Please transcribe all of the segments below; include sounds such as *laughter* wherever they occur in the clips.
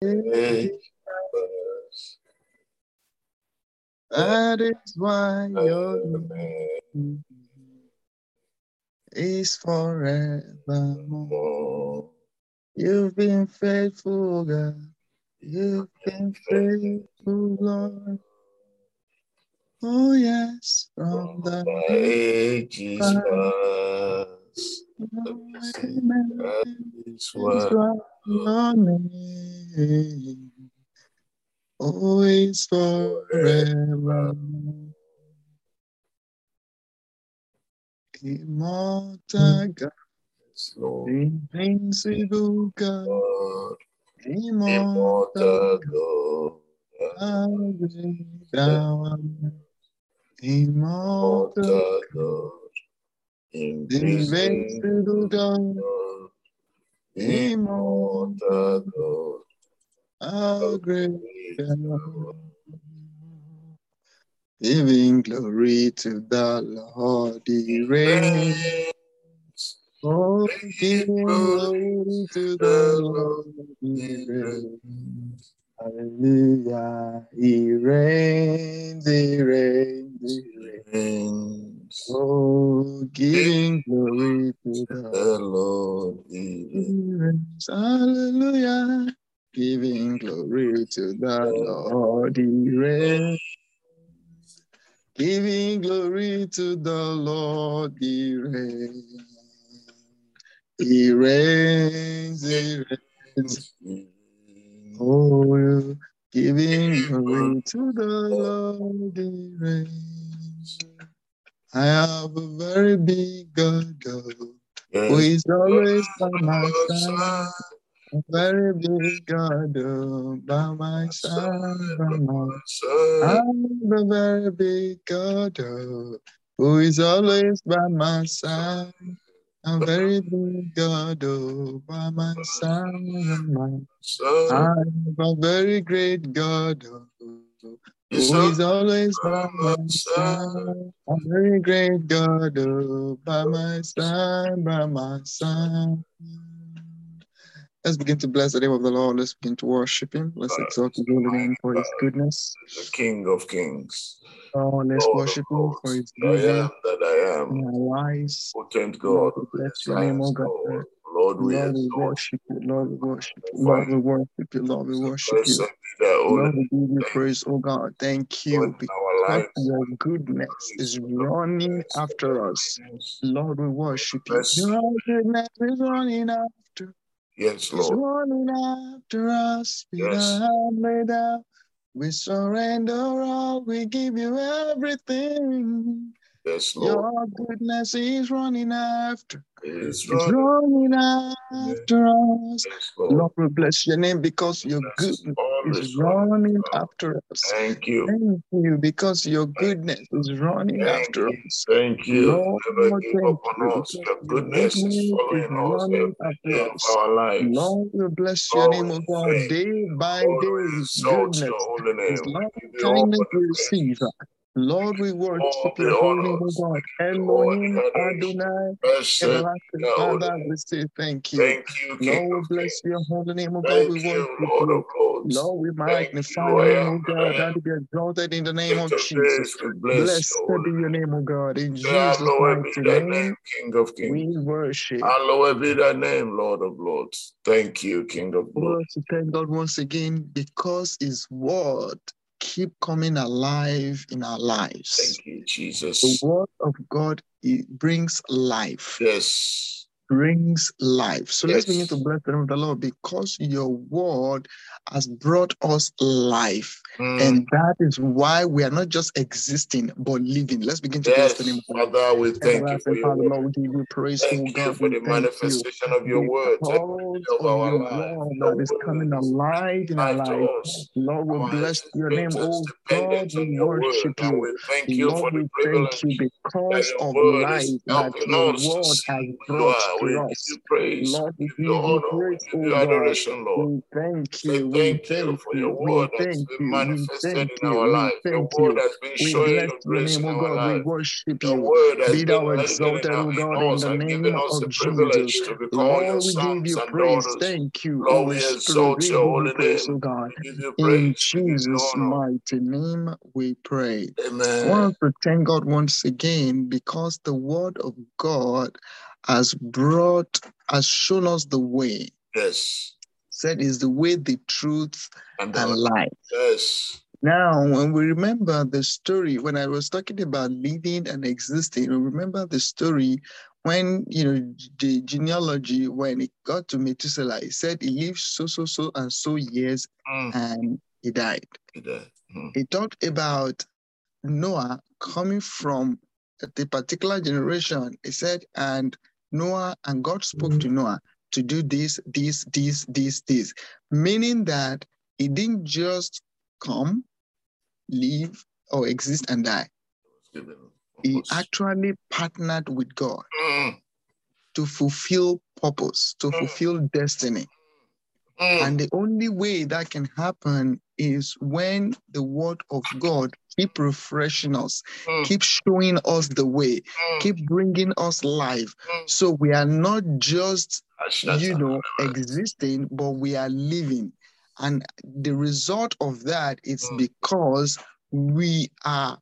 That is why your name is forevermore. You've been faithful, God. You've been faithful, Lord. Oh, yes, from the ages past. Amen. Is Is what what your name always forever. Immortal mm. God, invincible God, immortal God, God, how great thou. Immortal God, Invincible God, immortal how great thou. Giving glory to the Lord, He reigns. Oh, giving glory to the Lord, He reigns. Hallelujah, He reigns, He reigns, He reigns. Reigns. Oh, giving glory to the Lord. Hallelujah, giving glory to the Lord, He reigns. Giving glory to the Lord, He reigns, He reigns. He reigns. Oh, giving glory to the Lord, He reigns. I have a very big God, Yes, is always by my side. A very big God by my side, by my my side. I'm a very big God who is always by my side. A very big God by my side, by my side. I'm a very great God who is always by my side. A very great God oh, by my side, by my side. Let's begin to bless the name of the Lord. Let's begin to worship Him. Let's exalt His holy name for His goodness. The King of Kings. Oh, let's Lord worship Him for. His I am goodness that I am. in our lives. Potent God. bless your name, oh God. God. Lord, we Lord, we worship you. Lord, we worship you. Lord, we worship you. Lord, we worship you. be thy holy Lord, we give you praise, oh God. Thank you because your goodness is running after us. Lord, we worship you. Your goodness is running after, Yes, Lord. running after us. Yes. thou made up. We surrender all. We give you everything. Yes, Lord. Your goodness is running after. It's running. after us. Yes, Lord. Lord, we bless your name because your goodness always is running. after us. Thank you. Thank you because your goodness is running Thank after you. us. Thank you. Lord, Never give up on us. Your goodness is following us running every after us. our lives. Lord, we bless your Lord, name, O oh God, day by Lord, day goodness. your holy name. love We give and you all kindness we receive. Lord, we worship the your holy name. God. We give you all Elohim. Adonai, everlasting Father, we say thank you. Thank you, King Lord, we bless your holy name, O God. We worship Lord you. Lord, we magnify you, O God, that be exalted in the name of Jesus. days, we bless Blessed be your name. O God. In Jesus' mighty name, King of Kings. we worship. Hallowed be thy name, Lord of Lords. Thank you, King of We Glory. want to thank God once again because His word keep coming alive in our lives. Thank you, Jesus. The word of God it brings life, Yes. Brings life. So let's begin to bless the name of the Lord because your word has brought us life. Mm. And that is why we are not just existing, but living. Let's begin to bless the name of the Lord. Father, we thank you for your Father, word. Lord, we give you praise, Thank you God. for the thank you manifestation of your word every because day of of your life. word Your that is word coming alive in our life to Lord, we Our bless your name, oh God. We worship you. we thank you Lord, for the we thank you because of life that your word has brought we give you praise, Lord, we give you honor, we give you adoration, Lord. We thank you. We thank you for your word that's been manifested in our life. Your thank word you. has been We showing bless your grace name, in our God. We life. worship Your you. word has Be been in, exalted, in God, in us the and name us the privilege to be called your Lord, we give sons you and praise. daughters. Thank you, Lord, we exalt your you holy name. God. We give you In praise. We Jesus' mighty name, we pray. I Amen. want to thank God once again because the word of God has brought, has shown us the way. Yes. Said is the way, the truth, And and uh, life. yes. Now, when we remember the story, when I was talking about living and existing, we remember the story when, you know, the genealogy, when it got to Methuselah, he said he lived so, so, so, and so years Mm. and he died. He did. Mm. He talked about Noah coming from a particular generation. He said, and Noah, and God spoke to Noah to do this, this, this, this, this, meaning that he didn't just come, live, or exist and die. He actually partnered with God Mm. to fulfill purpose, to fulfill destiny. Mm. And the only way that can happen is when the word of God keep refreshing us, Mm. keep showing us the way, Mm. keep bringing us life. Mm. So we are not just, Ashata. you know, existing, but we are living. And the result of that is Mm. because we are,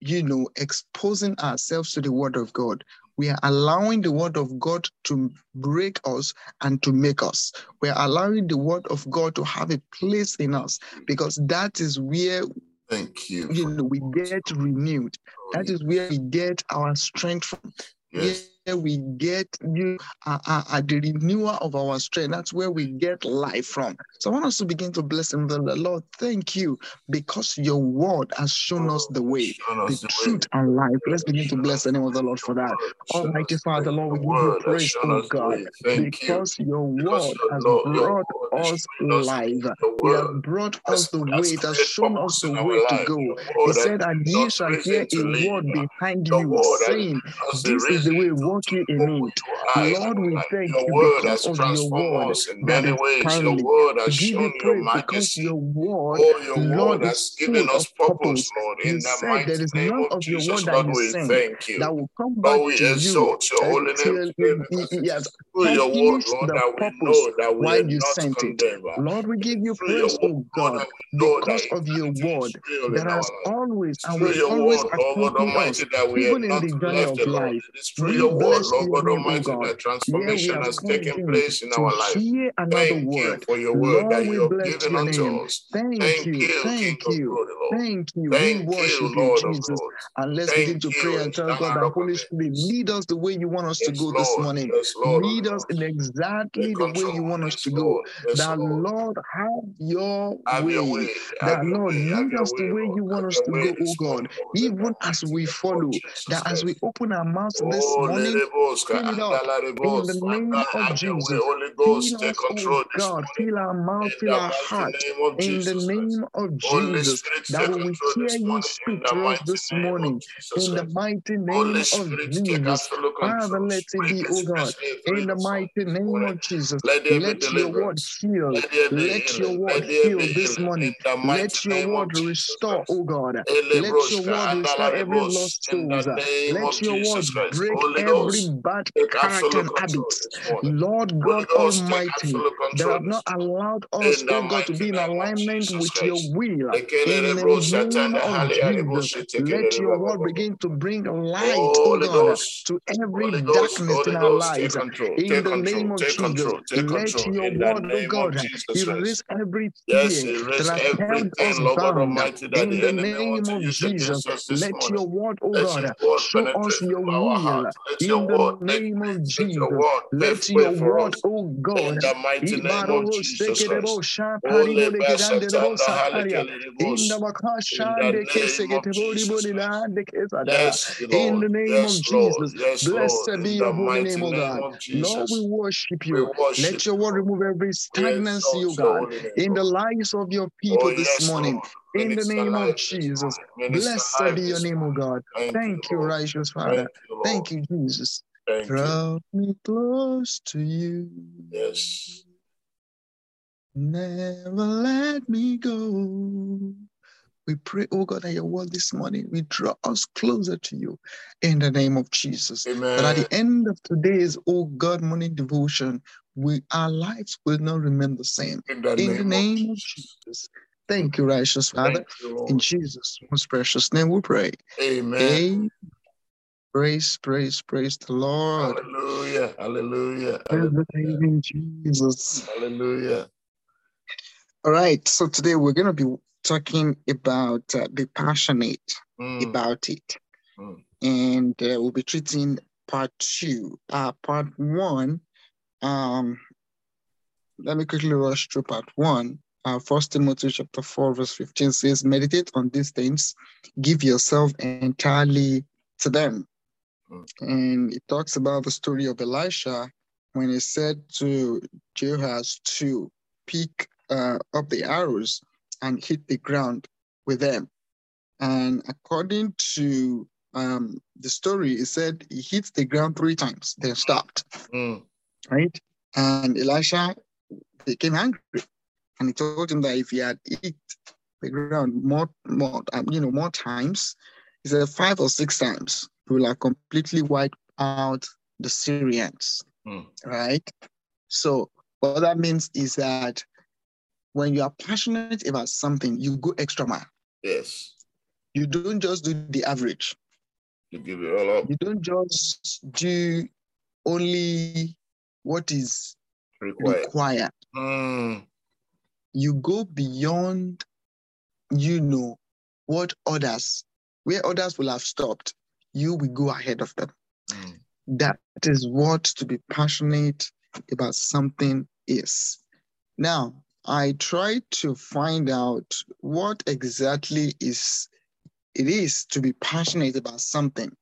you know, exposing ourselves to the word of God. We are allowing the word of God to break us and to make us. We are allowing the word of God to have a place in us because that is where Thank you. you know we get renewed. That is where we get our strength from. Yes. Where we get you uh, uh, uh, the renewal of our strength. That's where we get life from. So I want us to begin to bless him. The Lord, thank you because your word has shown us the way, the us the way. truth and life. Let's begin to bless the name of the Lord for that. Almighty. Father, Lord, we give you praise, oh God. You. because your word has brought us life. It has brought us the way. It has shown us the way to go. He said, and ye shall hear a word behind you saying, given us the This is the way, to, walk to ye know in who you are Lord, we thank Your you word has transformed us in many ways. Your word has give you shown your majesty. your word, Oh, your Lord, word has given us purpose. Lord. In the mighty name none of Jesus, word that Lord, we thank you. that will come back Lord, we to exalt your holy name through your word, Lord, that we know that we are you not condemned. Lord, we give you praise, oh word, oh God, that we know that because of your word that has always and will always word, accompany us, Almighty, that we are even in the journey of life. It is through We your word, bless Lord your God Almighty, God. we transformation has taken place in our life. hear another Thank you word. for your word Lord, that you have given unto us. Thank Thank you, you, thank you, thank you. We Thank worship you, you, Lord Jesus. And let's begin to pray and tell God that Holy Spirit, lead us the way you want us to go this morning. Lord Lead us in exactly the way you want us to go. Lord. That Lord. Lord, have your way. That Lord, lead us the way, you want us to go, oh God. Lord, the Even as we follow, that as we open our mouths this morning, Lereboska, fill it in the name of have your way. Jesus. Holy Ghost, take oh control this God, fill our mouth, fill the our heart in the Jesus name of Jesus. That we control hear you speak to us this morning, in the mighty name of Jesus. Father, let it be, oh God, in the mighty name of Jesus. Let there be Let your word heal. Let there be Let your word Let there be heal this morning. In the mighty Let your word restore, oh God. Let your word restore every lost souls. Let your word break Holy every bad character and habits. Lord God Almighty, that have not allowed us, the oh God, to be in alignment with your will. In the name of Jesus, let your word begin to bring light, oh God, to every darkness in our lives. In the oh name of Jesus, let your word, oh God, erase every fear that has held us everything, Lord God bound. In the the enemy wants name of Jesus, against us this let your word, oh God, show us your will. Your In the word name of. Let your Jesus, word let your word, oh God, In the mighty name of Jesus Christ. shaparibo Ole legedanderebo basatanda saparia. In the halekelelebos. In the name of Jesus Christ. bolilande In the name Yes, Lord. Jesus, Yes, Lord. blessed be your the holy name, oh O God. Lord, we Jesus. worship you. Let your word remove every stagnancy, O exalt oh God, in the lives of your Oh, people this morning. In the name of Jesus, blessed be your name, O. God. Thank you, Thank you, Lord. righteous Father. Thank you, Lord. Thank you, Jesus. Draw me close to you. Yes. Never let me go. We pray, oh God, that your word this morning, we draw us closer to you in the name of Jesus. That at the end of today's, oh God, morning devotion, we our lives will not remain the same. In the In the name of name of Jesus. Jesus. Thank you, righteous Father. You, In Jesus' most precious name we pray. Amen. Amen. Praise, praise, praise the Lord. Hallelujah. Hallelujah. Hallelujah. living Jesus. Hallelujah. All right. So today we're going to be talking about uh, be passionate Mm, about it. mm. And uh, we'll be treating part two. Uh, part one, um, let me quickly rush through part one. Uh, First Timothy chapter 4, verse 15 says, Meditate on these things, give yourself entirely to them. Mm. And it talks about the story of Elisha when he said to Jehoaz to pick uh, up the arrows and hit the ground with them. And according to um, the story, he said he hit the ground three times, then stopped, Mm, right? And Elisha became angry, and he told him that if he had hit the ground more, more, um, you know, more times, he said five or six times, he will have completely wiped out the Syrians, mm. right? So what that means is that when you are passionate about something, you go extra mile. Yes. You don't just do the average. You give it all up. You don't just do only what is Required. required. Mm, You go beyond, you know, what others, where others will have stopped, you will go ahead of them. mm. That is what to be passionate about something is. Now, I tried to find out what exactly is it is to be passionate about something.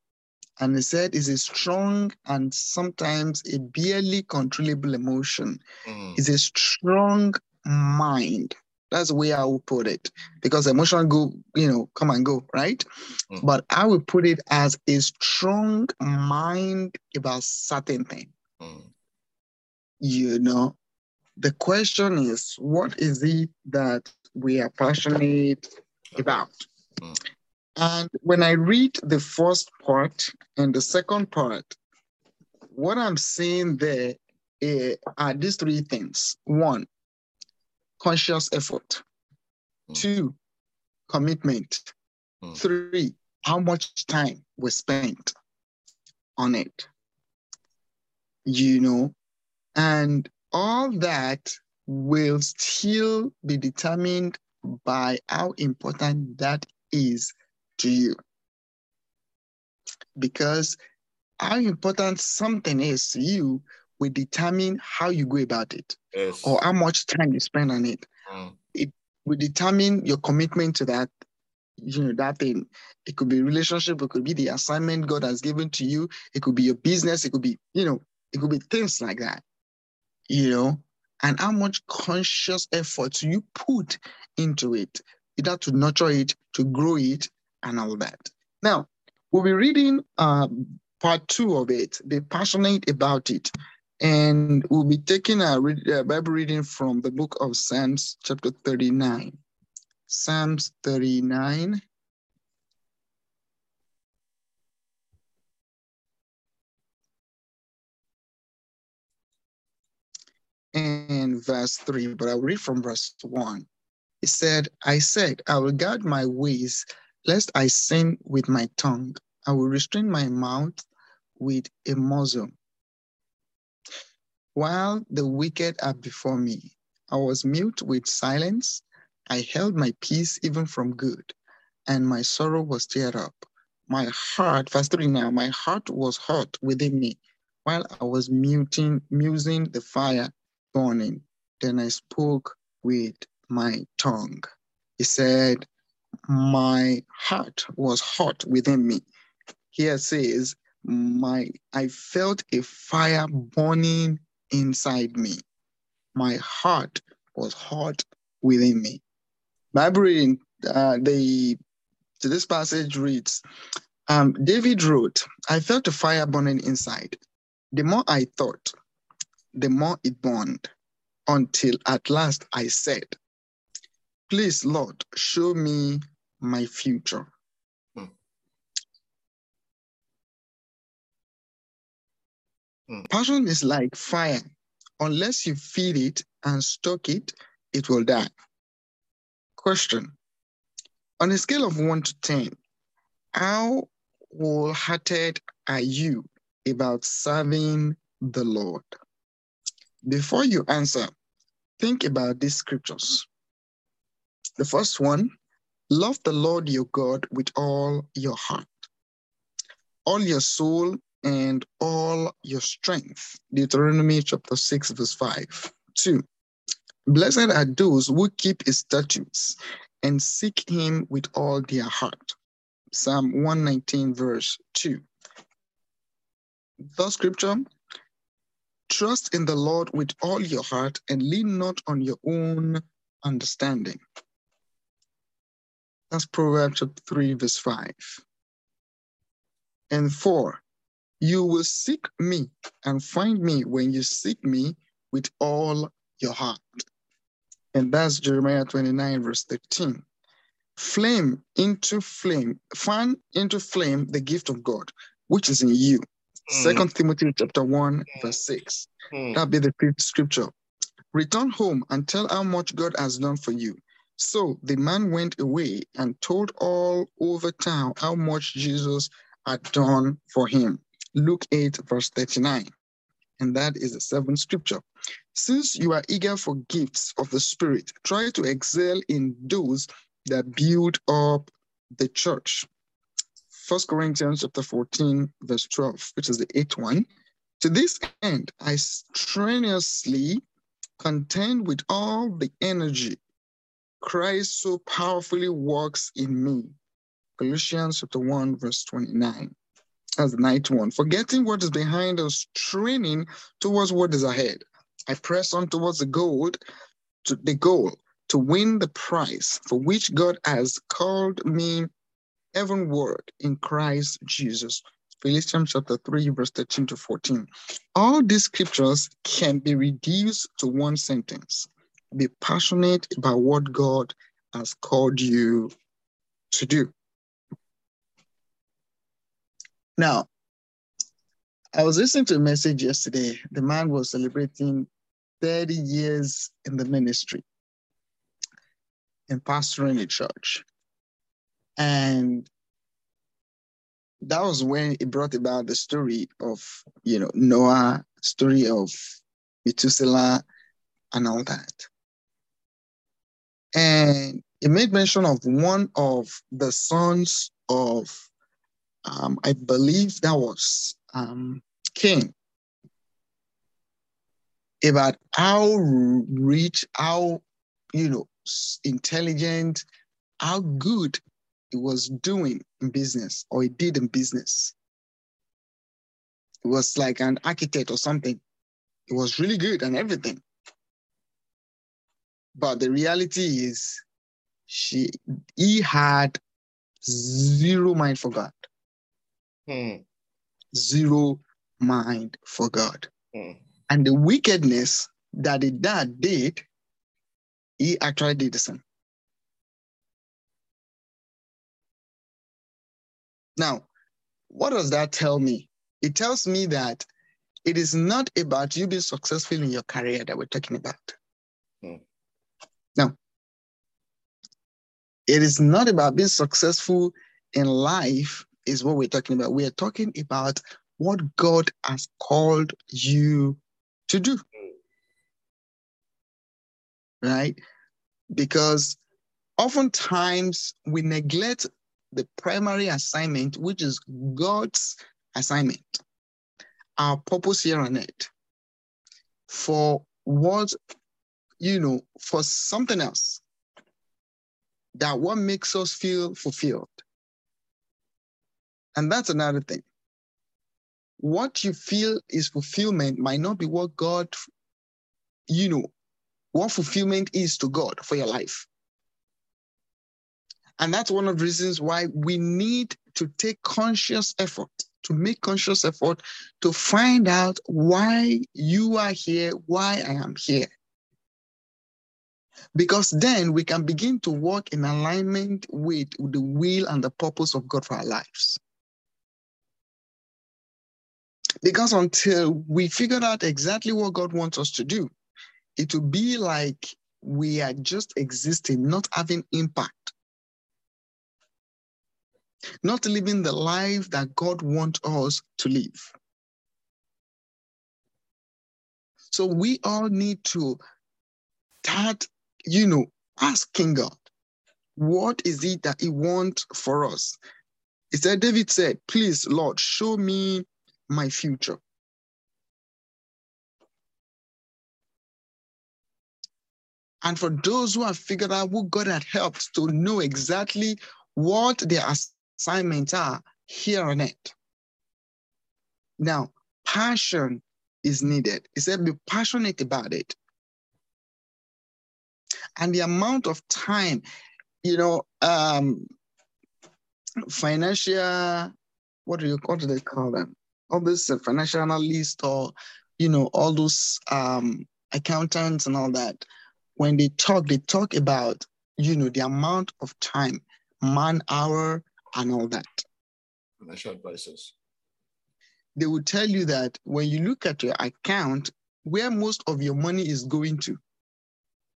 And he said it's a strong and sometimes a barely controllable emotion. Mm, It's a strong mind. That's the way I would put it. Because emotion go, you know, come and go, right? Mm. But I would put it as a strong mind about certain thing. mm. You know, the question is, what is it that we are passionate about? Mm. And when I read the first part and the second part, what I'm seeing there eh, are these three things. One, conscious effort. Mm. Two, commitment. Mm. Three, how much time we spent on it. You know, and all that will still be determined by how important that is to you. Because how important something is to you will determine how you go about it Yes. or how much time you spend on it. Mm, Will determine your commitment to that, you know, that thing. It could be relationship, it could be the assignment God has given to you, it could be your business, it could be, you know, it could be things like that. You know, and how much conscious effort you put into it, either to nurture it, to grow it, and all that. Now, we'll be reading uh, part two of it, be passionate about it. And we'll be taking a read, Bible reading from the book of Psalms, chapter 39. Psalms 39. And verse 3, but I'll read from verse 1. He said, I said, I will guard my ways, lest I sin with my tongue. I will restrain my mouth with a muzzle. While the wicked are before me, I was mute with silence. I held my peace even from good, and my sorrow was stirred up. My heart, verse 3 now, my heart was hot within me while I was muting, musing the fire burning. Then I spoke with my tongue. He said, My heart was hot within me. Here says, My I felt a fire burning inside me. My heart was hot within me. Bible reading, uh, the to this passage reads, um, David wrote, I felt a fire burning inside. The more I thought, the more it burned, until at last I said, Please, Lord, show me my future. Hmm. Passion is like fire. Unless you feed it and stoke it, it will die. Question On a scale of 1 to 10, how wholehearted are you about serving the Lord? Before you answer, think about these scriptures. The first one love the Lord your God with all your heart, all your soul, and all your strength. Deuteronomy chapter 6, verse 5. Two, blessed are those who keep his statutes and seek him with all their heart. Psalm 119, verse 2. The scripture trust in the Lord with all your heart and lean not on your own understanding. That's Proverbs chapter 3, verse 5. And 4. You will seek me and find me when you seek me with all your heart. And that's Jeremiah 29, verse 13. Flame into flame, fan into flame the gift of God, which is in you. Mm. Second Timothy chapter 1, verse 6. Mm. That be the fifth scripture. Return home and tell how much God has done for you. So the man went away and told all over town how much Jesus had done for him. Luke 8, verse 39. And that is the seventh scripture. Since you are eager for gifts of the Spirit, try to excel in those that build up the church. First Corinthians chapter 14, verse 12, which is the eighth one. To this end, I strenuously contend with all the energy Christ so powerfully works in me. Colossians chapter 1, verse 29. That's ninth one. Forgetting what is behind us, training towards what is ahead. I press on towards the goal, to the goal to win the prize for which God has called me heavenward in Christ Jesus. Philippians chapter 3, verse 13 to 14. All these scriptures can be reduced to one sentence. Be passionate about what God has called you to do. Now, I was listening to a message yesterday. The man was celebrating 30 years in the ministry and pastoring a church. And that was when it brought about the story of, you know, Noah, story of Methuselah, and all that. And it made mention of one of the sons of, um, I believe that was um, Cain, about how rich, how, you know, intelligent, how good he was doing in business or he did in business. It was like an architect or something. It was really good and everything. But the reality is she he had zero mind for God. Mm. Zero mind for God. Mm. And the wickedness that the dad did, he actually did the same. Now, what does that tell me? It tells me that it is not about you being successful in your career that we're talking about. Hmm. No. It is not about being successful in life, is what we're talking about. We are talking about what God has called you to do. Right? Because oftentimes we neglect the primary assignment, which is God's assignment, our purpose here on earth, for what, you know, for something else, that what makes us feel fulfilled. And that's another thing. What you feel is fulfillment might not be what God, you know, what fulfillment is to God for your life. And that's one of the reasons why we need to take conscious effort to make conscious effort to find out why you are here, why I am here. Because then we can begin to work in alignment with the will and the purpose of God for our lives. Because until we figure out exactly what God wants us to do, it will be like we are just existing, not having impact, not living the life that God wants us to live. So we all need to start, you know, asking God, what is it that He wants for us? He said, David said, Please, Lord, show me my future. And for those who have figured out who God had helped to know exactly what their assignments are here on it. Now, passion is needed. He said, be passionate about it. And the amount of time, you know, um, financial, what do you what do they call them? All this financial analyst or, you know, all those um, accountants and all that when they talk, they talk about, you know, the amount of time, man hour, and all that. Financial advisors. They will tell you that when you look at your account, where most of your money is going to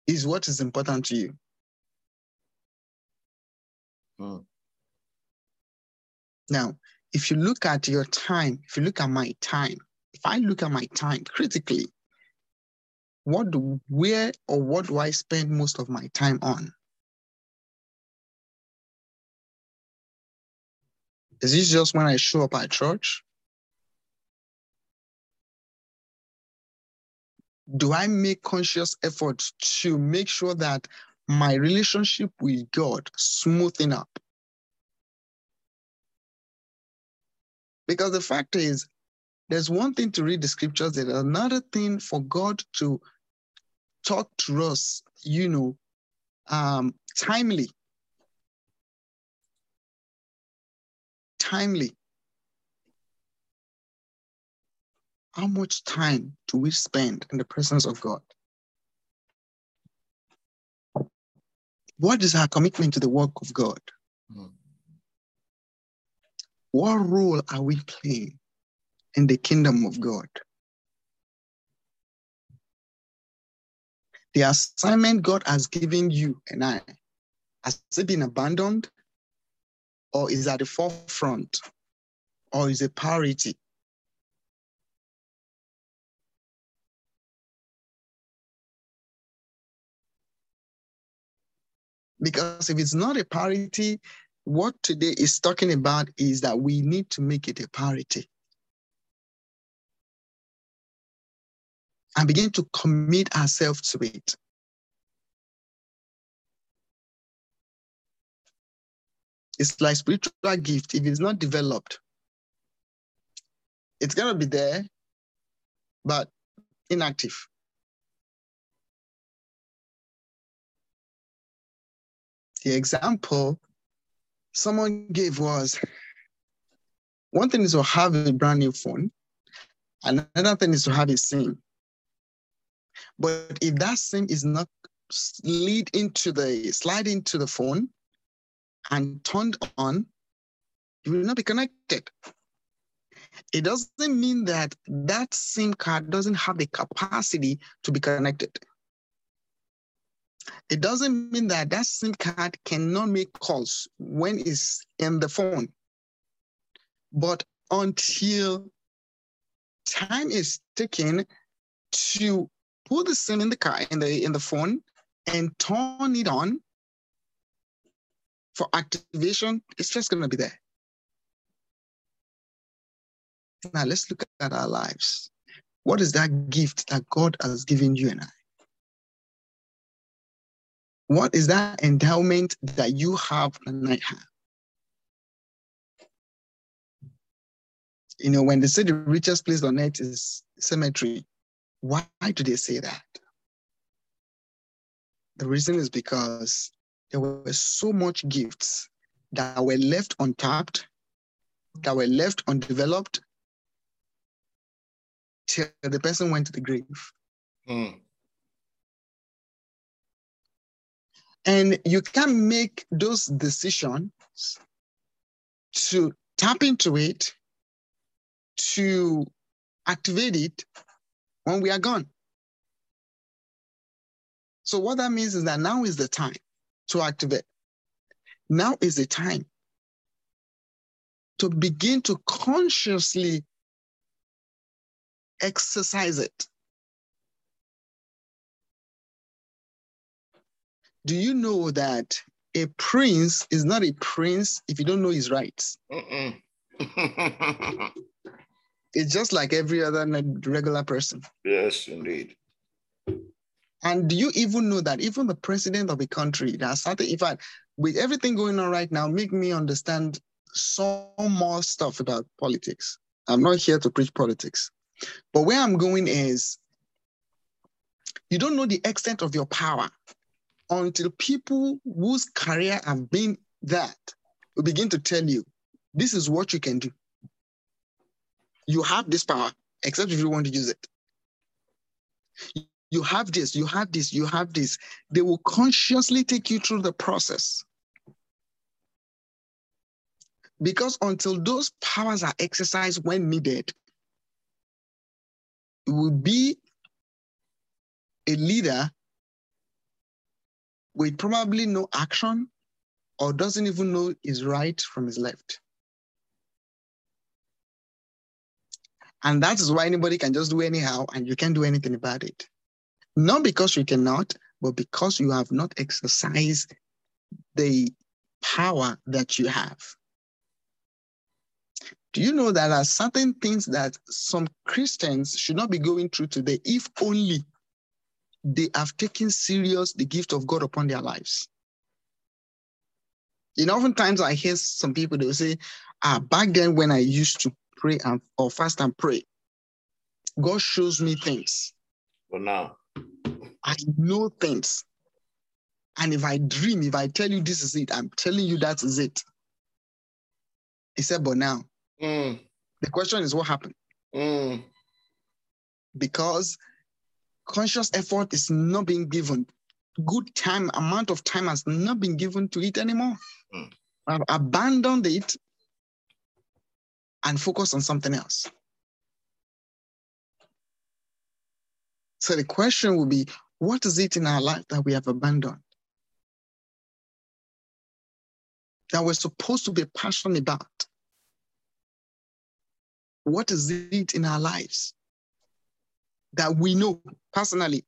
is what is important to you. Hmm. Now, if you look at your time, if you look at my time, if I look at my time critically, what do where or what do I spend most of my time on? Is this just when I show up at church? Do I make conscious efforts to make sure that my relationship with God smoothing up? Because the fact is, there's one thing to read the scriptures, there's another thing for God to talk to us, you know, um, timely. Timely. How much time do we spend in the presence of God? What is our commitment to the work of God? Mm. What role are we playing? in the kingdom of God. The assignment God has given you and I, has it been abandoned or is at the forefront or is a parity? Because if it's not a priority, what today is talking about is that we need to make it a priority. and begin to commit ourselves to it. It's like spiritual gift. If it's not developed, it's gonna be there, but inactive. The example someone gave was one thing is to have a brand new phone, another thing is to have a SIM. But if that SIM is not lead into the slide into the phone and turned on, you will not be connected. It doesn't mean that that SIM card doesn't have the capacity to be connected. It doesn't mean that that SIM card cannot make calls when it's in the phone. But until time is taken to put the SIM in the car in the in the phone and turn it on for activation, it's just gonna be there. Now let's look at our lives. What is that gift that God has given you and I? What is that endowment that you have and I have? You know, when they say the richest place on earth is cemetery, why do they say that? The reason is because there were so much gifts that were left untapped that were left undeveloped till the person went to the grave. Mm. And you can make those decisions to tap into it, to activate it when we are gone. So, what that means is that now is the time to activate. Now is the time to begin to consciously exercise it. Do you know that a prince is not a prince if you don't know his rights? *laughs* it's just like every other regular person. Yes, indeed. And do you even know that even the president of a country that started, in fact, with everything going on right now, make me understand some more stuff about politics. I'm not here to preach politics. But where I'm going is you don't know the extent of your power until people whose career have been that will begin to tell you this is what you can do. You have this power, except if you want to use it. You have this, you have this, you have this. They will consciously take you through the process. Because until those powers are exercised when needed, it will be a leader with probably no action or doesn't even know his right from his left. And that is why anybody can just do anyhow and you can't do anything about it. Not because you cannot, but because you have not exercised the power that you have. Do you know there are certain things that some Christians should not be going through today if only they have taken serious the gift of God upon their lives? You know, oftentimes I hear some people, they will say, ah, back then when I used to pray and, or fast and pray, God shows me things. But now, I know things. And if I dream, if I tell you this is it, I'm telling you that is it. He said, but now, mm. the question is what happened? Mm. Because conscious effort is not being given. Good time, amount of time has not been given to it anymore. Mm. I've abandoned it and focused on something else. So the question will be, what is it in our life that we have abandoned? That we're supposed to be passionate about? What is it in our lives that we know personally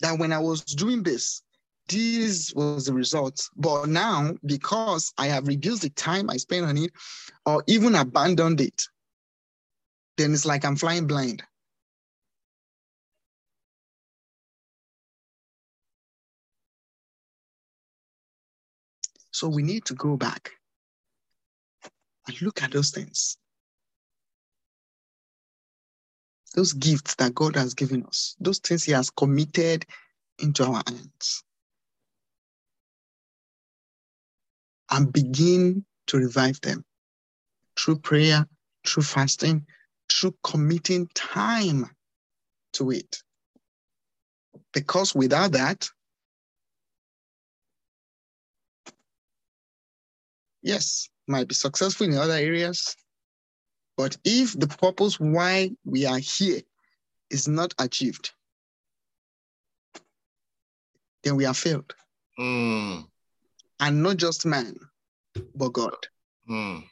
that when I was doing this, this was the result. But now, because I have reduced the time I spend on it or even abandoned it, then it's like I'm flying blind. So we need to go back and look at those things. Those gifts that God has given us, those things He has committed into our hands. And begin to revive them through prayer, through fasting, through committing time to it. Because without that, yes, might be successful in other areas. But if the purpose why we are here is not achieved, then we are failed. Mm. And not just man, but God. Mm.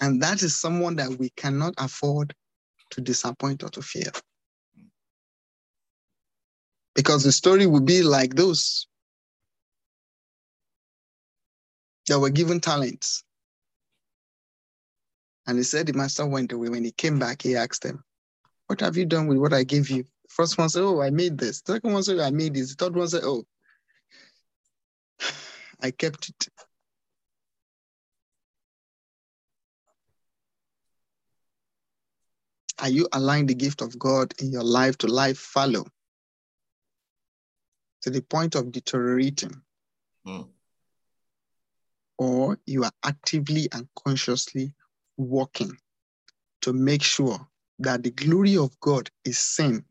And that is someone that we cannot afford to disappoint or to fail. Because the story will be like those that were given talents. And he said the master went away. When he came back, he asked them, What have you done with what I gave you? The First one said, Oh, I made this. The second one said, I made this. The third one said, Oh, *sighs* I kept it. Are you allowing the gift of God in your life to life follow to the point of deteriorating? Mm. or you are actively and consciously working to make sure that the glory of God is seen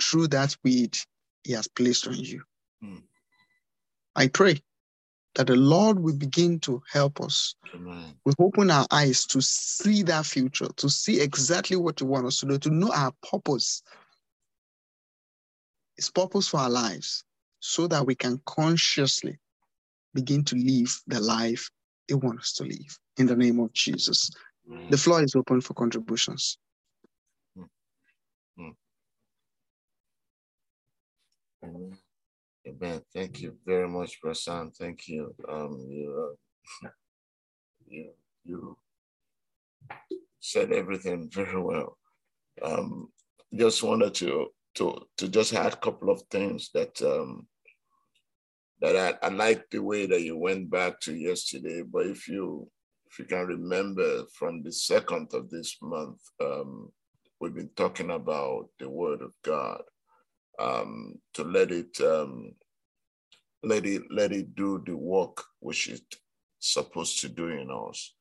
through that weed He has placed on you. Mm. I pray that the Lord will begin to help us. Amen. We open our eyes to see that future, to see exactly what you want us to do, to know our purpose. His purpose for our lives, so that we can consciously begin to live the life He wants us to live. In the name of Jesus. Amen. The floor is open for contributions. Amen. Amen. Thank you very much, Prasan. Thank you. Um, you, uh, *laughs* you, you said everything *laughs* very well. Um, just wanted to to to just add a couple of things that um, that I, I like the way that you went back to yesterday. But if you if you can remember from the second of this month, um, we've been talking about the Word of God um, to let it um, let it let it do the work which it's supposed to do in us,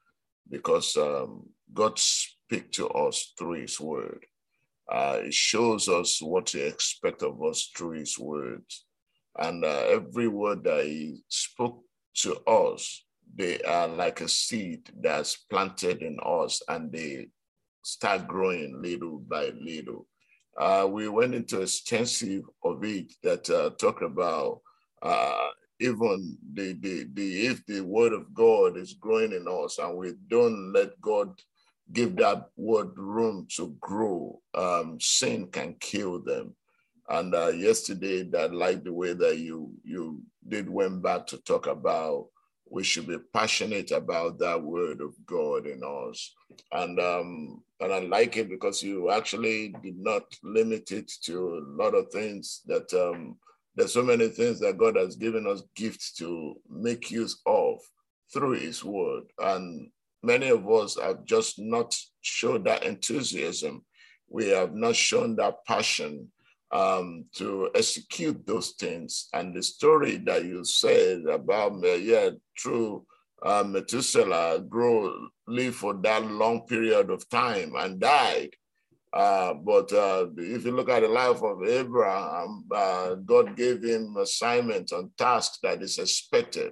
because um, God speaks to us through His Word. Uh, it shows us what He expects of us through His words, and uh, every word that He spoke to us, they are like a seed that's planted in us, and they start growing little by little uh, we went into extensive of it that uh, talk about uh, even the, the, the if the word of God is growing in us and we don't let God give that word room to grow, um, sin can kill them. And uh, yesterday, that like the way that you you did went back to talk about we should be passionate about that word of God in us. And um, and I like it because you actually did not limit it to a lot of things that um, there's so many things that God has given us gifts to make use of through his word. And many of us have just not showed that enthusiasm. We have not shown that passion um, to execute those things. And the story that you said about, yeah, true, uh, Methuselah grew, lived for that long period of time and died. Uh, but uh, if you look at the life of Abraham, uh, God gave him assignments and tasks that is expected.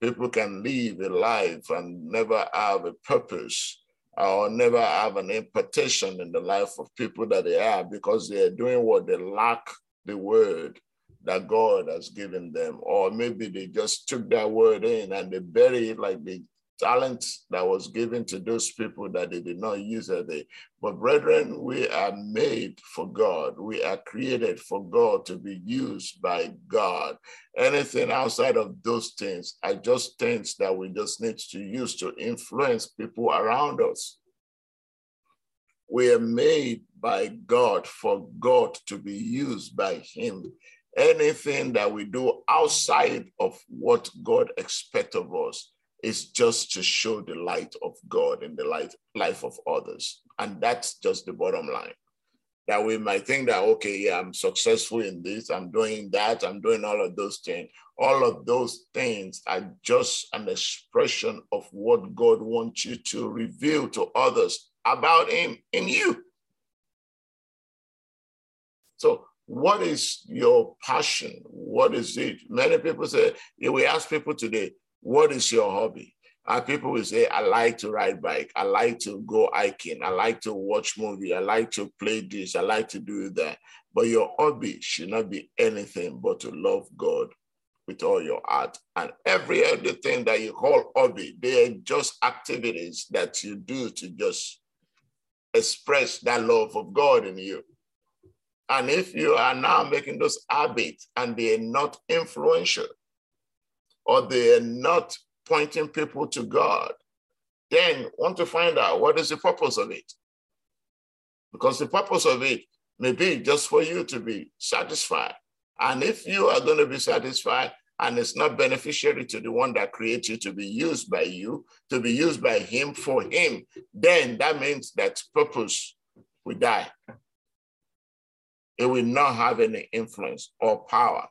People can live a life and never have a purpose or never have an impartation in the life of people that they are because they are doing what they lack the word that God has given them. Or maybe they just took that word in and they bury it like the talent that was given to those people that they did not use it. But brethren, we are made for God. We are created for God to be used by God. Anything outside of those things are just things that we just need to use to influence people around us. We are made by God for God to be used by Him. Anything that we do outside of what God expects of us is just to show the light of God in the light, life of others. And that's just the bottom line. That we might think that, okay, yeah, I'm successful in this, I'm doing that, I'm doing all of those things. All of those things are just an expression of what God wants you to reveal to others about Him in you. So, what is your passion? What is it? Many people say, yeah, we ask people today, what is your hobby? And people will say, I like to ride bike. I like to go hiking. I like to watch movie. I like to play this. I like to do that. But your hobby should not be anything but to love God with all your heart. And every other thing that you call hobby, they are just activities that you do to just express that love of God in you. And if you are now making those habits and they are not influential, or they are not pointing people to God, then want to find out what is the purpose of it. Because the purpose of it may be just for you to be satisfied. And if you are going to be satisfied and it's not beneficiary to the one that creates you to be used by you, to be used by him for him, then that means that purpose will die. It will not have any influence or power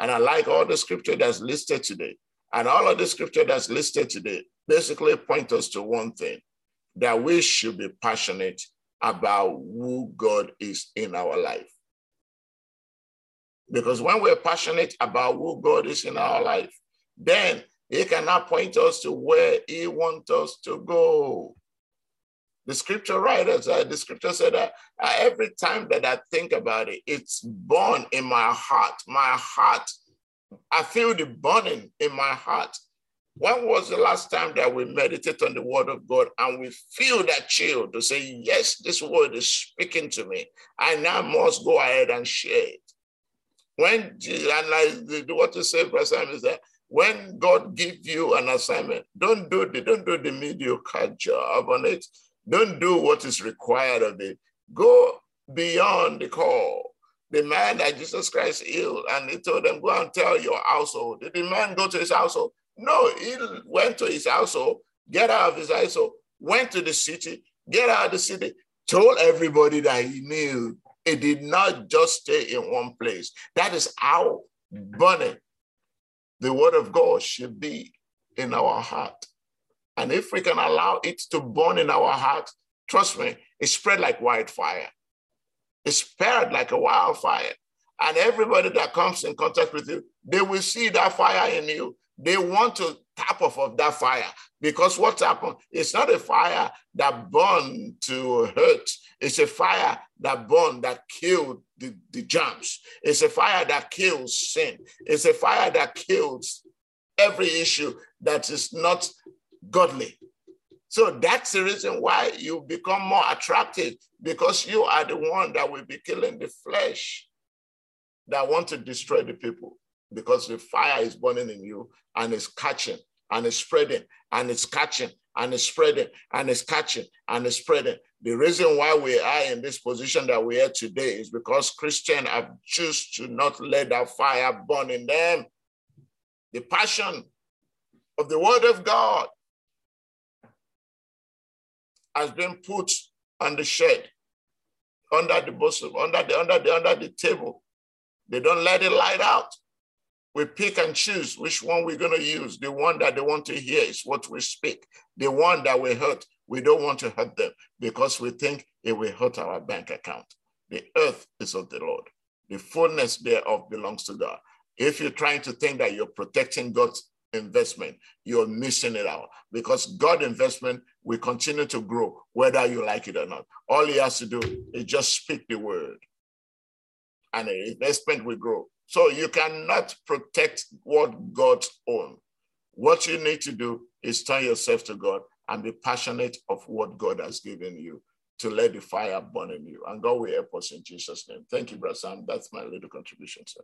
and I like all the scripture that's listed today. And all of the scripture that's listed today basically point us to one thing that we should be passionate about who God is in our life. Because when we're passionate about who God is in our life, then He cannot point us to where He wants us to go. The scripture writers, uh, the scripture said that uh, every time that I think about it, it's born in my heart. My heart, I feel the burning in my heart. When was the last time that we meditate on the word of God and we feel that chill to say, Yes, this word is speaking to me. I now must go ahead and share it. When and like what to say, Sam, is that when God gives you an assignment, don't do the don't do the mediocre job on it. Don't do what is required of it. Go beyond the call. The man that Jesus Christ healed, and he told them, Go and tell your household. Did the man go to his household? No, he went to his household, get out of his household, went to the city, get out of the city, told everybody that he knew. It did not just stay in one place. That is how burning the word of God should be in our heart. And if we can allow it to burn in our heart, trust me, it spread like wildfire. It spread like a wildfire. And everybody that comes in contact with you, they will see that fire in you. They want to tap off of that fire because what's happened? It's not a fire that burned to hurt. It's a fire that burned that killed the, the germs. It's a fire that kills sin. It's a fire that kills every issue that is not godly. So that's the reason why you become more attractive because you are the one that will be killing the flesh that want to destroy the people because the fire is burning in you and it's catching and it's spreading and it's catching and it's spreading and it's catching and it's spreading. The reason why we are in this position that we are today is because Christians have choose to not let that fire burn in them. The passion of the word of God has been put on the shed, under the bosom, under the under the under the table. They don't let it light out. We pick and choose which one we're going to use. The one that they want to hear is what we speak. The one that we hurt, we don't want to hurt them because we think it will hurt our bank account. The earth is of the Lord. The fullness thereof belongs to God. If you're trying to think that you're protecting God's investment, you're missing it out because God investment will continue to grow whether you like it or not. All he has to do is just speak the word and the investment will grow. So you cannot protect what God owns. What you need to do is turn yourself to God and be passionate of what God has given you to let the fire burn in you. And God will help us in Jesus' name. Thank you, Brother Sam. That's my little contribution, sir.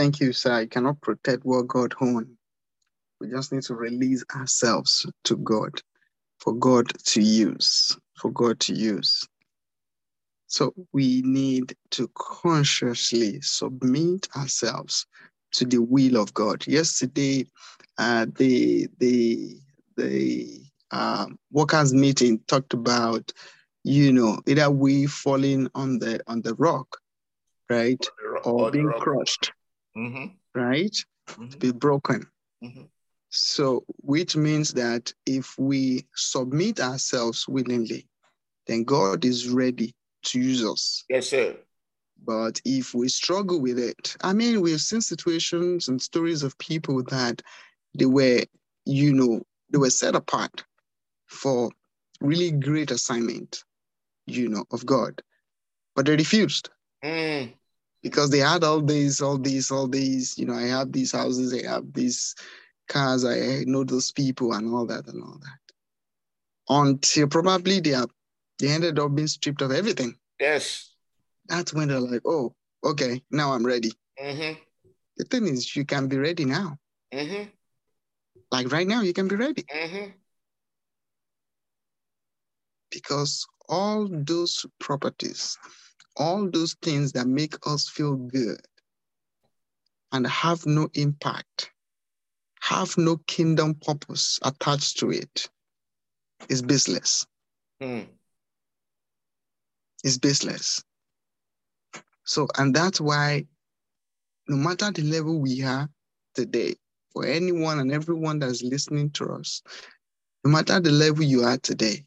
Thank you, sir. I cannot protect what God owns. We just need to release ourselves to God for God to use, for God to use. So we need to consciously submit ourselves to the will of God. Yesterday, uh, the the the um, workers meeting talked about, you know, either we falling on the on the rock, right, or being crushed, mm-hmm. right, mm-hmm. to be broken. Mm-hmm. So, which means that if we submit ourselves willingly, then God is ready to use us. Yes, sir. But if we struggle with it, I mean, we've seen situations and stories of people that they were, you know, they were set apart for really great assignment, you know, of God, but they refused. Mm. Because they had all these, all these, all these, you know, I have these houses, I have these cars, I know those people and all that and all that. Until probably they are they ended up being stripped of everything. Yes. That's when they're like, oh, okay, now I'm ready. Mm-hmm. The thing is, you can be ready now. Mm-hmm. Like right now, you can be ready. Mm-hmm. Because all those properties, all those things that make us feel good and have no impact, have no kingdom purpose attached to it, is business. Mm is baseless. So, and that's why no matter the level we are today, for anyone and everyone that's listening to us, no matter the level you are today,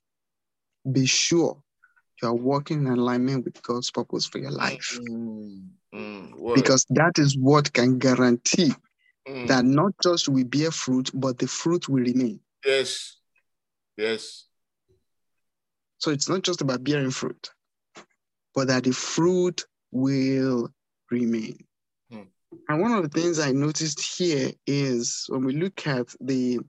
be sure you are working in alignment with God's purpose for your life. Mm, mm, word. Because that is what can guarantee Mm, that not just we bear fruit, but the fruit will remain. yes, yes, So it's not just about bearing fruit, but that the fruit will remain. Hmm. And one of the things I noticed here is when we look at the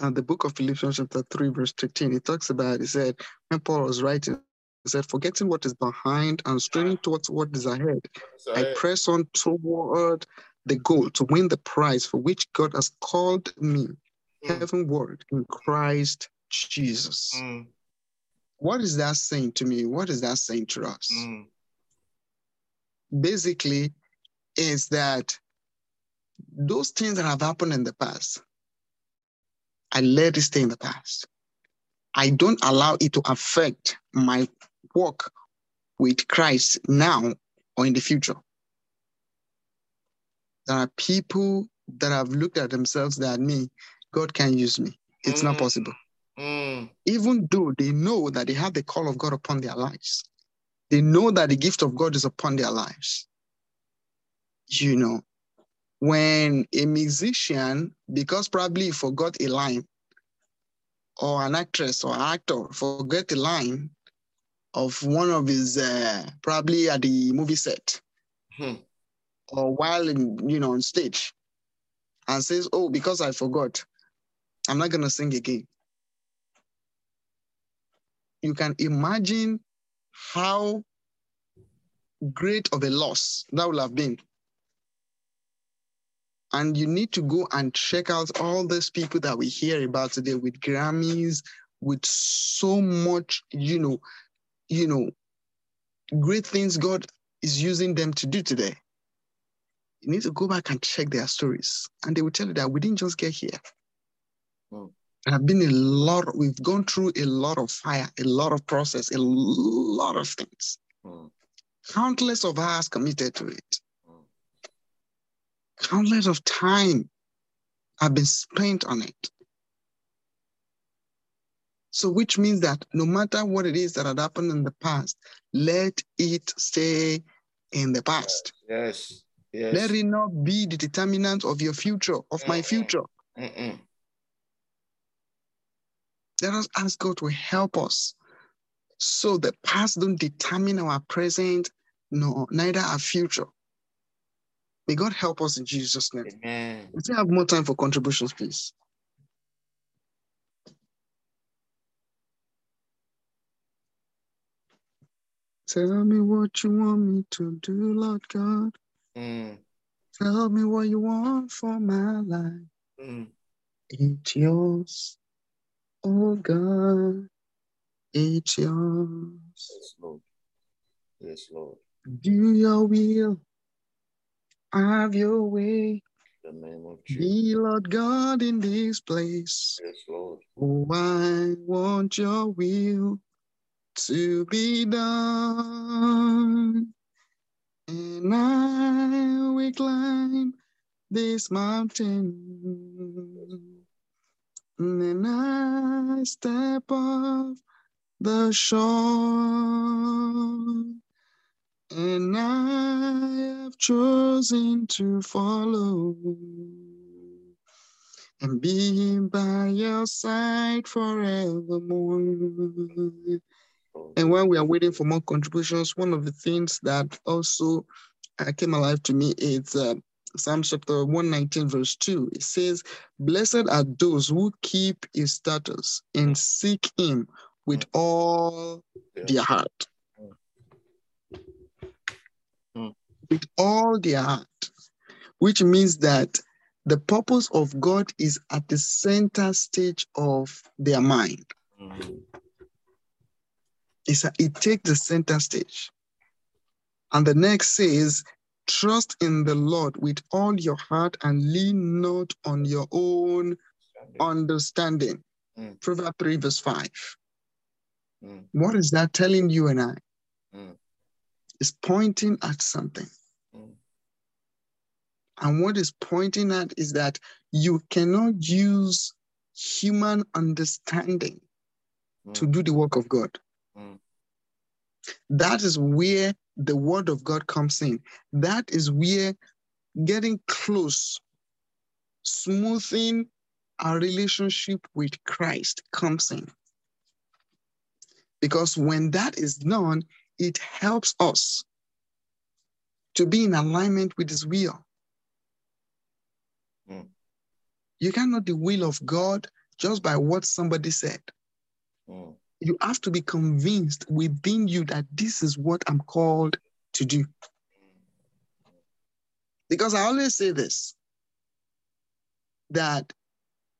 uh, the book of Philippians chapter 3, verse 13, it talks about, it said, when Paul was writing, he said, forgetting what is behind and straining towards what is ahead, So, I press on toward the goal to win the prize for which God has called me mm, heavenward in Christ Jesus. mm, What is that saying to me? What is that saying to us? mm, Basically, is that those things that have happened in the past, I let it stay in the past. I don't allow it to affect my work with Christ now or in the future. There are people that have looked at themselves that me, God can use me. It's not Mm. possible. mm, even though they know that they have the call of God upon their lives, they know that the gift of God is upon their lives. You know, when a musician, because probably he forgot a line, or an actress or actor forget a line of one of his, uh, probably at the movie set hmm, or while in, you know, on stage, and says, "Oh, because I forgot, I'm not gonna sing again." You can imagine how great of a loss that would have been. And you need to go and check out all these people that we hear about today with Grammys, with so much, you know, you know, great things God is using them to do today. You need to go back and check their stories. And they will tell you that we didn't just get here. Hmm. There have been a lot, we've gone through a lot of fire, a lot of process, a lot of things. mm, Countless of hours committed to it. Countless of time have been spent on it. So, which means that no matter what it is that had happened in the past, let it stay in the past. Yes, yes. Let it not be the determinant of your future, of my Mhm. future. Mm-mm. Let us ask God to help us so the past don't determine our present, no, neither our future. May God help us in Jesus' name. Amen. We still have more time for contributions, please. Tell me what you want me to do, Lord God. Mm, Tell me what you want for my life. mm, It's yours, oh God. It's yours. yes, Lord. Yes, Lord. Do your will. Have your way. In the name of Jesus. Be Lord God in this place. Yes, Lord. Oh, I want your will to be done. And I will climb this mountain. And then I step off the shore. And I have chosen to follow and be by your side forevermore. And while we are waiting for more contributions, one of the things that also uh, came alive to me is uh, Psalm chapter 119, verse 2. It says, Blessed are those who keep his statutes and seek him with all Yeah. their heart. Mm. With all their heart, which means that the purpose of God is at the center stage of their mind. Mm, It's a, it takes the center stage. And the next says, trust in the Lord with all your heart and lean not on your own understanding. Mm. Proverbs 3, verse 5. mm, What is that telling you and I? Mm. It's pointing at something. And what is pointing at is that you cannot use human understanding to Mm, do the work of God. mm, That is where the word of God comes in. That is where getting close, smoothing our relationship with Christ comes in. Because when that is done, it helps us to be in alignment with His will. Mm. You cannot the will of God just by what somebody said. mm, You have to be convinced within you that this is what I'm called to do. Because I always say this that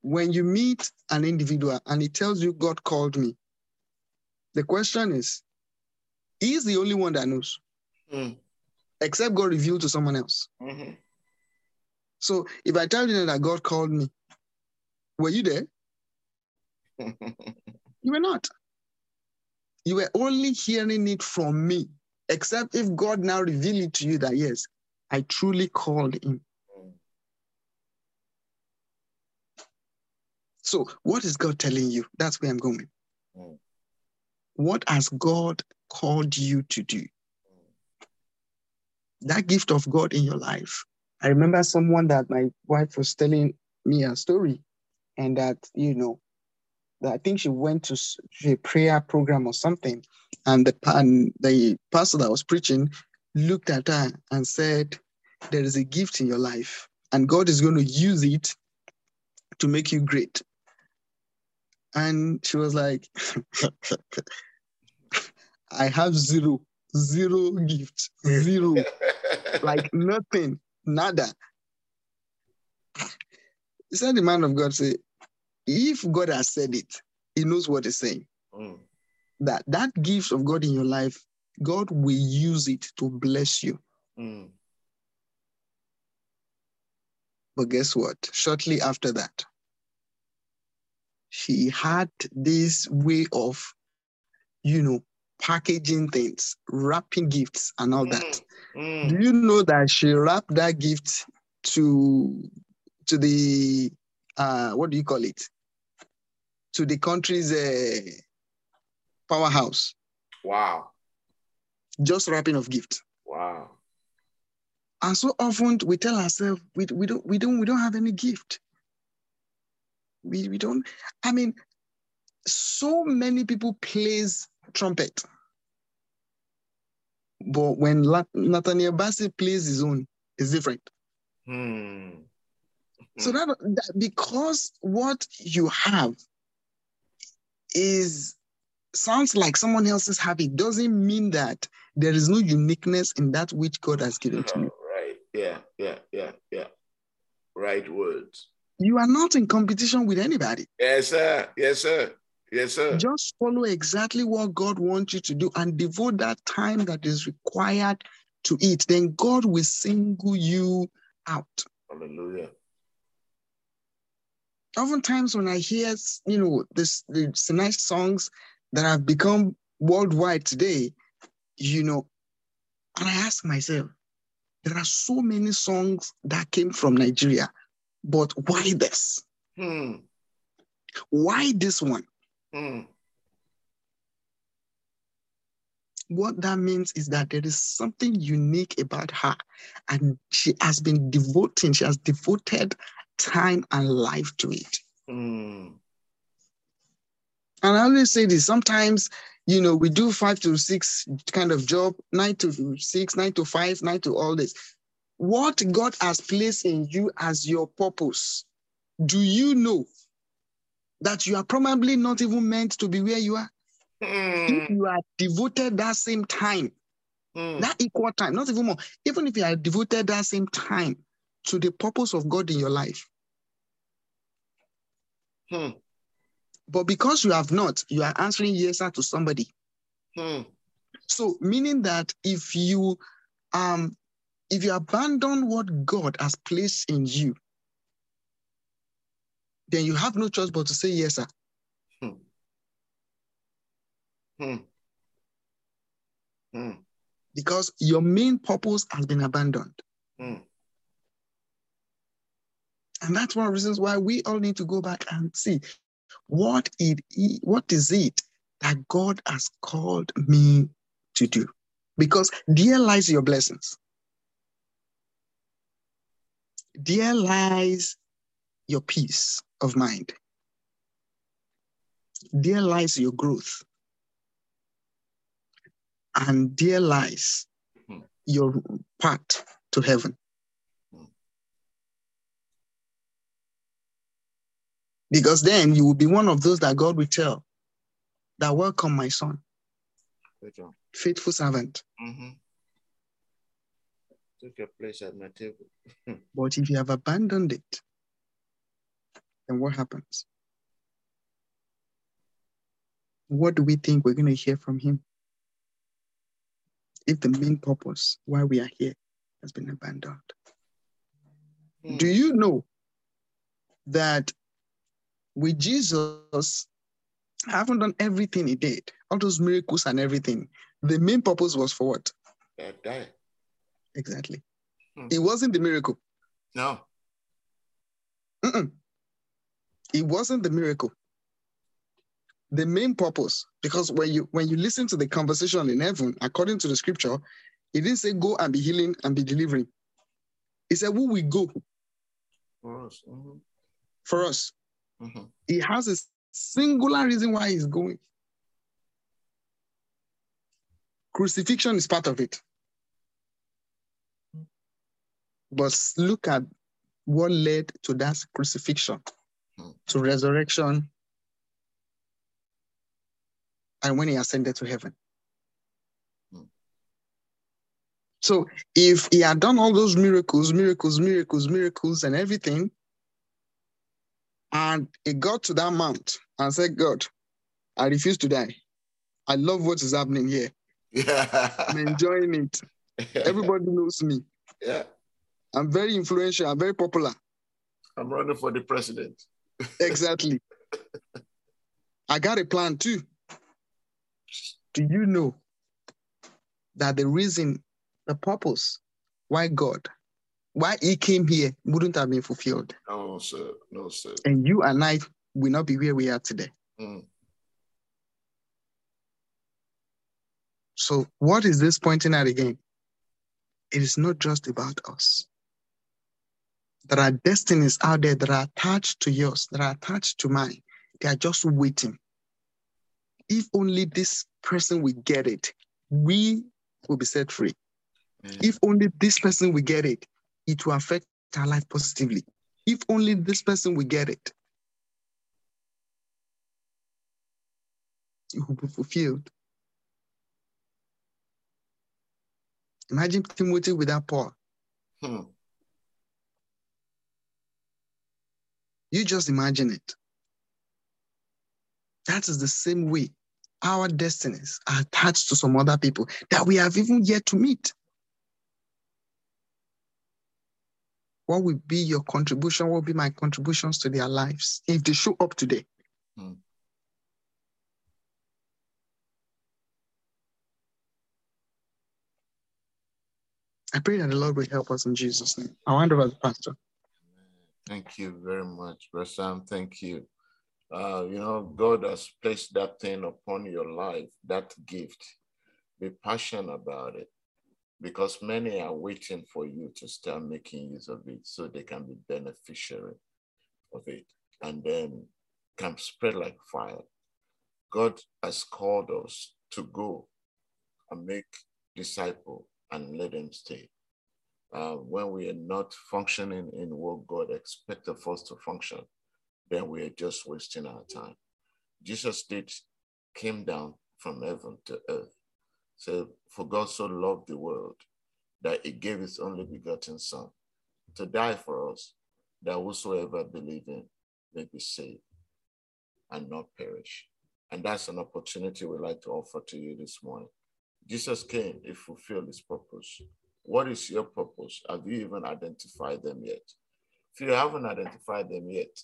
when you meet an individual and he tells you, God called me, the question is, he's the only one that knows, mm, except God revealed to someone else. mhm. So if I tell you that God called me, were you there? *laughs* You were not. You were only hearing it from me, except if God now revealed it to you that, yes, I truly called him. So, what is God telling you? That's where I'm going. What has God called you to do? That gift of God in your life. I remember someone that my wife was telling me a story, and that, you know, that I think she went to a prayer program or something, and the, and the pastor that was preaching looked at her and said, There is a gift in your life, and God is going to use it to make you great. And she was like, *laughs* I have zero, zero gift, zero, *laughs* like nothing, nada. He said, The man of God say, If God has said it, he knows what he's saying. Mm, That that gift of God in your life, God will use it to bless you. mm, But guess what? Shortly after that, she had this way of, you know, packaging things, wrapping gifts and all that. mm, Do you know that she wrapped that gift to to the uh what do you call it? To the country's uh, powerhouse, Wow. just wrapping of gift. Wow. And so often we tell ourselves we, we don't we don't we don't have any gift. We we don't. I mean, so many people plays trumpet, but when Nathaniel Bassey plays his own, it's different. Hmm. So that, that because what you have is sounds like someone else's habit doesn't mean that there is no uniqueness in that which God has given to you. Right. Yeah. Yeah. Yeah. Yeah. Right words. You are not in competition with anybody. Yes, sir. Yes, sir. Yes, sir. Just follow exactly what God wants you to do and devote that time that is required to it. Then God will single you out. Hallelujah. Oftentimes, when I hear, you know, this the nice songs that have become worldwide today, you know, and I ask myself, there are so many songs that came from Nigeria, but why this? Hmm. Why this one? Hmm. What that means is that there is something unique about her, and she has been devoting, she has devoted time and life to it. Hmm. And I always say this sometimes, you know, we do five to six kind of job, nine to six, nine to five, nine to all this. What God has placed in you as your purpose, do you know that you are probably not even meant to be where you are? Hmm. If you are devoted that same time, Hmm. that equal time, not even more, even if you are devoted that same time to the purpose of God in your life. Hmm. But because you have not, you are answering yes to somebody. Hmm. So meaning that if you um if you abandon what God has placed in you, then you have no choice but to say yes, sir. Hmm. Hmm. Hmm. Because your main purpose has been abandoned. Hmm. And that's one of the reasons why we all need to go back and see what it what is it that God has called me to do. Because there lies your blessings. There lies your peace of mind. There lies your growth. And there lies Hmm. your path to heaven. Hmm. Because then you will be one of those that God will tell that welcome, my son, faithful servant. Mm-hmm. Took your place at my table. *laughs* But if you have abandoned it, then what happens? What do we think we're going to hear from him if the main purpose why we are here has been abandoned? Hmm. Do you know that with Jesus, I haven't done everything he did, all those miracles and everything. The main purpose was for what? That die. Exactly. Hmm. It wasn't the miracle. No. Mm-mm. It wasn't the miracle. The main purpose, because when you when you listen to the conversation in heaven, according to the scripture, it didn't say go and be healing and be delivering. It said, "Who will go For us. Mm-hmm. for us?" Mm-hmm. He has a singular reason why he's going. Crucifixion is part of it. But look at what led to that crucifixion. To resurrection, and when he ascended to heaven. So if he had done all those miracles, miracles, miracles, miracles, and everything, and he got to that mount and said, God, I refuse to die. I love what is happening here. Yeah. I'm enjoying it. *laughs* Everybody knows me. yeah. I'm very influential. I'm very popular. I'm running for the president. Exactly. I got a plan too. Do you know that the reason, the purpose why God, why He came here wouldn't have been fulfilled? No, sir. No, sir. And you and I will not be where we are today. Mm. So, what is this pointing at again? It is not just about us. There are destinies out there that are attached to yours, that are attached to mine. They are just waiting. If only this person will get it, we will be set free. Mm. If only this person will get it, it will affect our life positively. If only this person will get it, it will be fulfilled. Imagine Timothy without Paul. Hmm. You just imagine it. That is the same way our destinies are attached to some other people that we have even yet to meet. What will be your contribution? What will be my contributions to their lives if they show up today? Hmm. I pray that the Lord will help us in Jesus' name. I wonder hand the Pastor. Thank you very much, Brother Sam. Thank you. Uh, you know, God has placed that thing upon your life, that gift. Be passionate about it because many are waiting for you to start making use of it so they can be beneficiary of it and then can spread like fire. God has called us to go and make disciple and let them stay. Uh, when we are not functioning in what God expects us to function, then we are just wasting our time. Jesus did came down from heaven to earth. So for God so loved the world that he gave his only begotten son to die for us, that whosoever believe in may be saved and not perish. And that's an opportunity we'd like to offer to you this morning. Jesus came to fulfill his purpose. What is your purpose? Have you even identified them yet? If you haven't identified them yet,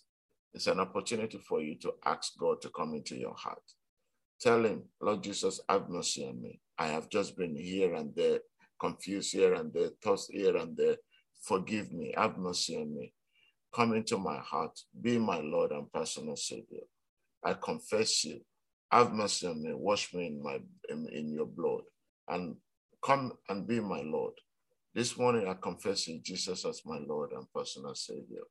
it's an opportunity for you to ask God to come into your heart. Tell him, Lord Jesus, have mercy on me. I have just been here and there, confused here and there, tossed here and there. Forgive me, have mercy on me. come into my heart, be my Lord and personal Savior. I confess you. Have mercy on me. Wash me in my in, in your blood, and come and be my Lord. This morning I confess you, Jesus as my Lord and personal Savior.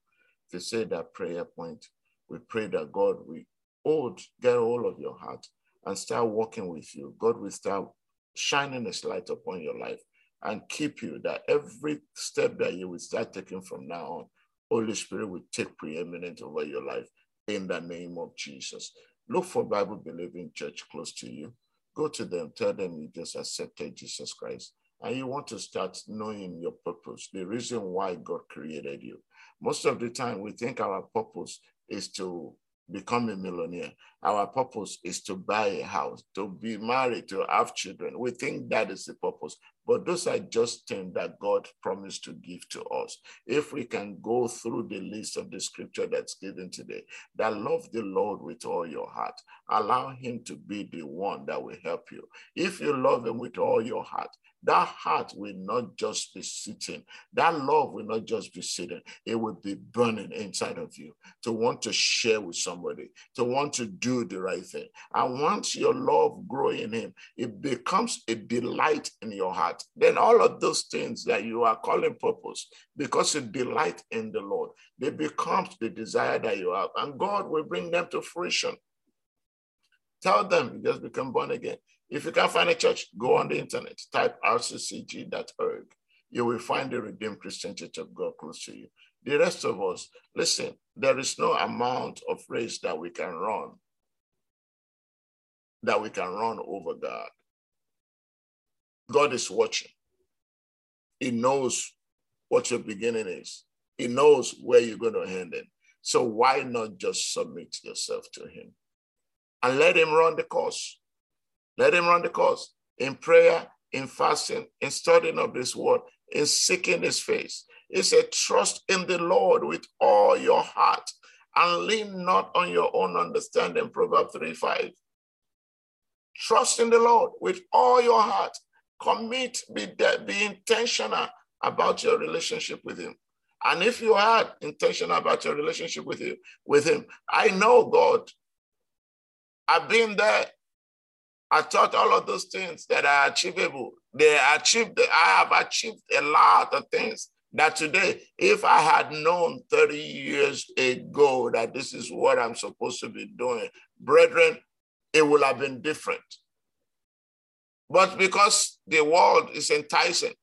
If you say that prayer point, we pray that God will hold, get all of your heart and start walking with you. God will start shining His light upon your life and keep you that every step that you will start taking from now on, Holy Spirit will take preeminent over your life in the name of Jesus. Look for Bible believing church close to you. Go to them, tell them you just accepted Jesus Christ and you want to start knowing your purpose, the reason why God created you. Most of the time, we think our purpose is to become a millionaire. Our purpose is to buy a house, to be married, to have children. We think that is the purpose, but those are just things that God promised to give to us. If we can go through the list of the scripture that's given today, that love the Lord with all your heart, allow Him to be the one that will help you. If you love Him with all your heart, that heart will not just be sitting. That love will not just be sitting. It will be burning inside of you to want to share with somebody, to want to do the right thing. And once your love grow in him, it becomes a delight in your heart. Then all of those things that you are calling purpose, because it delight in the Lord, they become the desire that you have. And God will bring them to fruition. Tell them you just become born again. If you can't find a church, go on the internet, type rccg.org. You will find the Redeemed Christian Church of God close to you. The rest of us, listen, there is no amount of race that we can run, that we can run over God. God is watching. He knows what your beginning is. He knows where you're going to end it. So why not just submit yourself to him and let him run the course? Let him run the course in prayer, in fasting, in studying of this word, in seeking his face. He said, trust in the Lord with all your heart and lean not on your own understanding. Proverbs 3 5. Trust in the Lord with all your heart. Commit, be, be intentional about your relationship with him. And if you are intentional about your relationship with him, with him, I know God. I've been there. I thought all of those things that are achievable, they achieved, I have achieved a lot of things that today, if I had known 30 years ago that this is what I'm supposed to be doing, brethren, it would have been different. But because the world is enticing,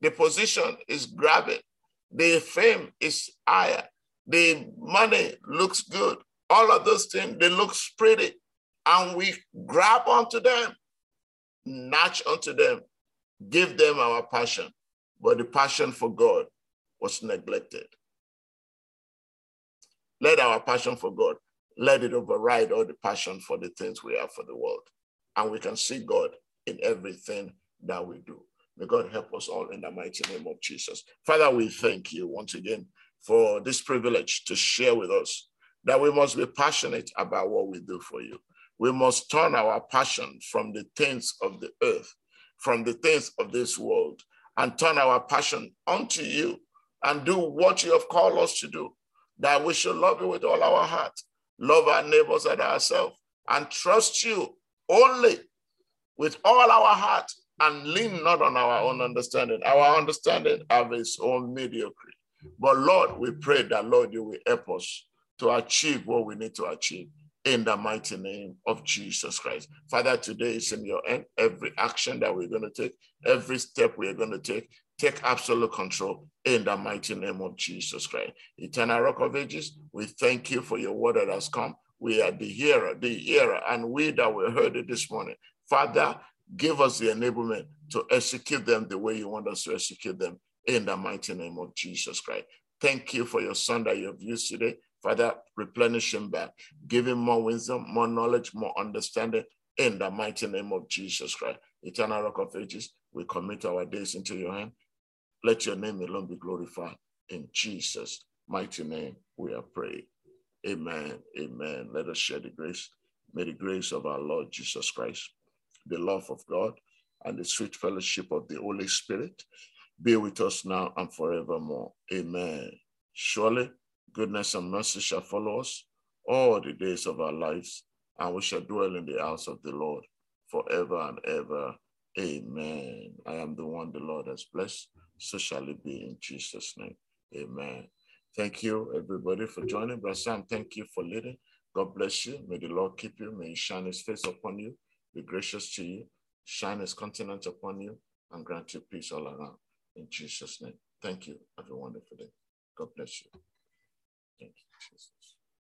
the position is grabbing, the fame is higher, the money looks good, all of those things, they look pretty and we grab onto them, natch onto them, give them our passion. But the passion for God was neglected. Let our passion for God, let it override all the passion for the things we have for the world. And we can see God in everything that we do. May God help us all in the mighty name of Jesus. Father, we thank you once again for this privilege to share with us that we must be passionate about what we do for you. We must turn our passion from the things of the earth, from the things of this world, and turn our passion unto you and do what you have called us to do. That we should love you with all our heart, love our neighbors and ourselves, and trust you only with all our heart and lean not on our own understanding. Our understanding of its own mediocrity. But Lord, we pray that, Lord, you will help us to achieve what we need to achieve in the mighty name of Jesus Christ. Father, today is in your end. Every action that we're going to take, every step we're going to take, take absolute control in the mighty name of Jesus Christ. Eternal Rock of Ages, we thank you for your word that has come. We are the hearer, the hearer, and we that we heard it this morning. Father, give us the enablement to execute them the way you want us to execute them in the mighty name of Jesus Christ. Thank you for your son that you have used today. Father, replenish him back. Give him more wisdom, more knowledge, more understanding in the mighty name of Jesus Christ. Eternal Rock of Ages, we commit our days into your hand. Let your name alone be glorified. In Jesus' mighty name, we are praying. Amen. Amen. Let us share the grace. May the grace of our Lord Jesus Christ, the love of God, and the sweet fellowship of the Holy Spirit be with us now and forevermore. Amen. Surely Goodness and mercy shall follow us all the days of our lives, and we shall dwell in the house of the Lord forever and ever. Amen. I am the one the Lord has blessed. So shall it be in Jesus' name. Amen. Thank you, everybody, for joining. Brother Sam, thank you for leading. God bless you. May the Lord keep you. May he shine his face upon you, be gracious to you, shine his countenance upon you, and grant you peace all around. In Jesus' name. Thank you. Have a wonderful day. God bless you. Thank you.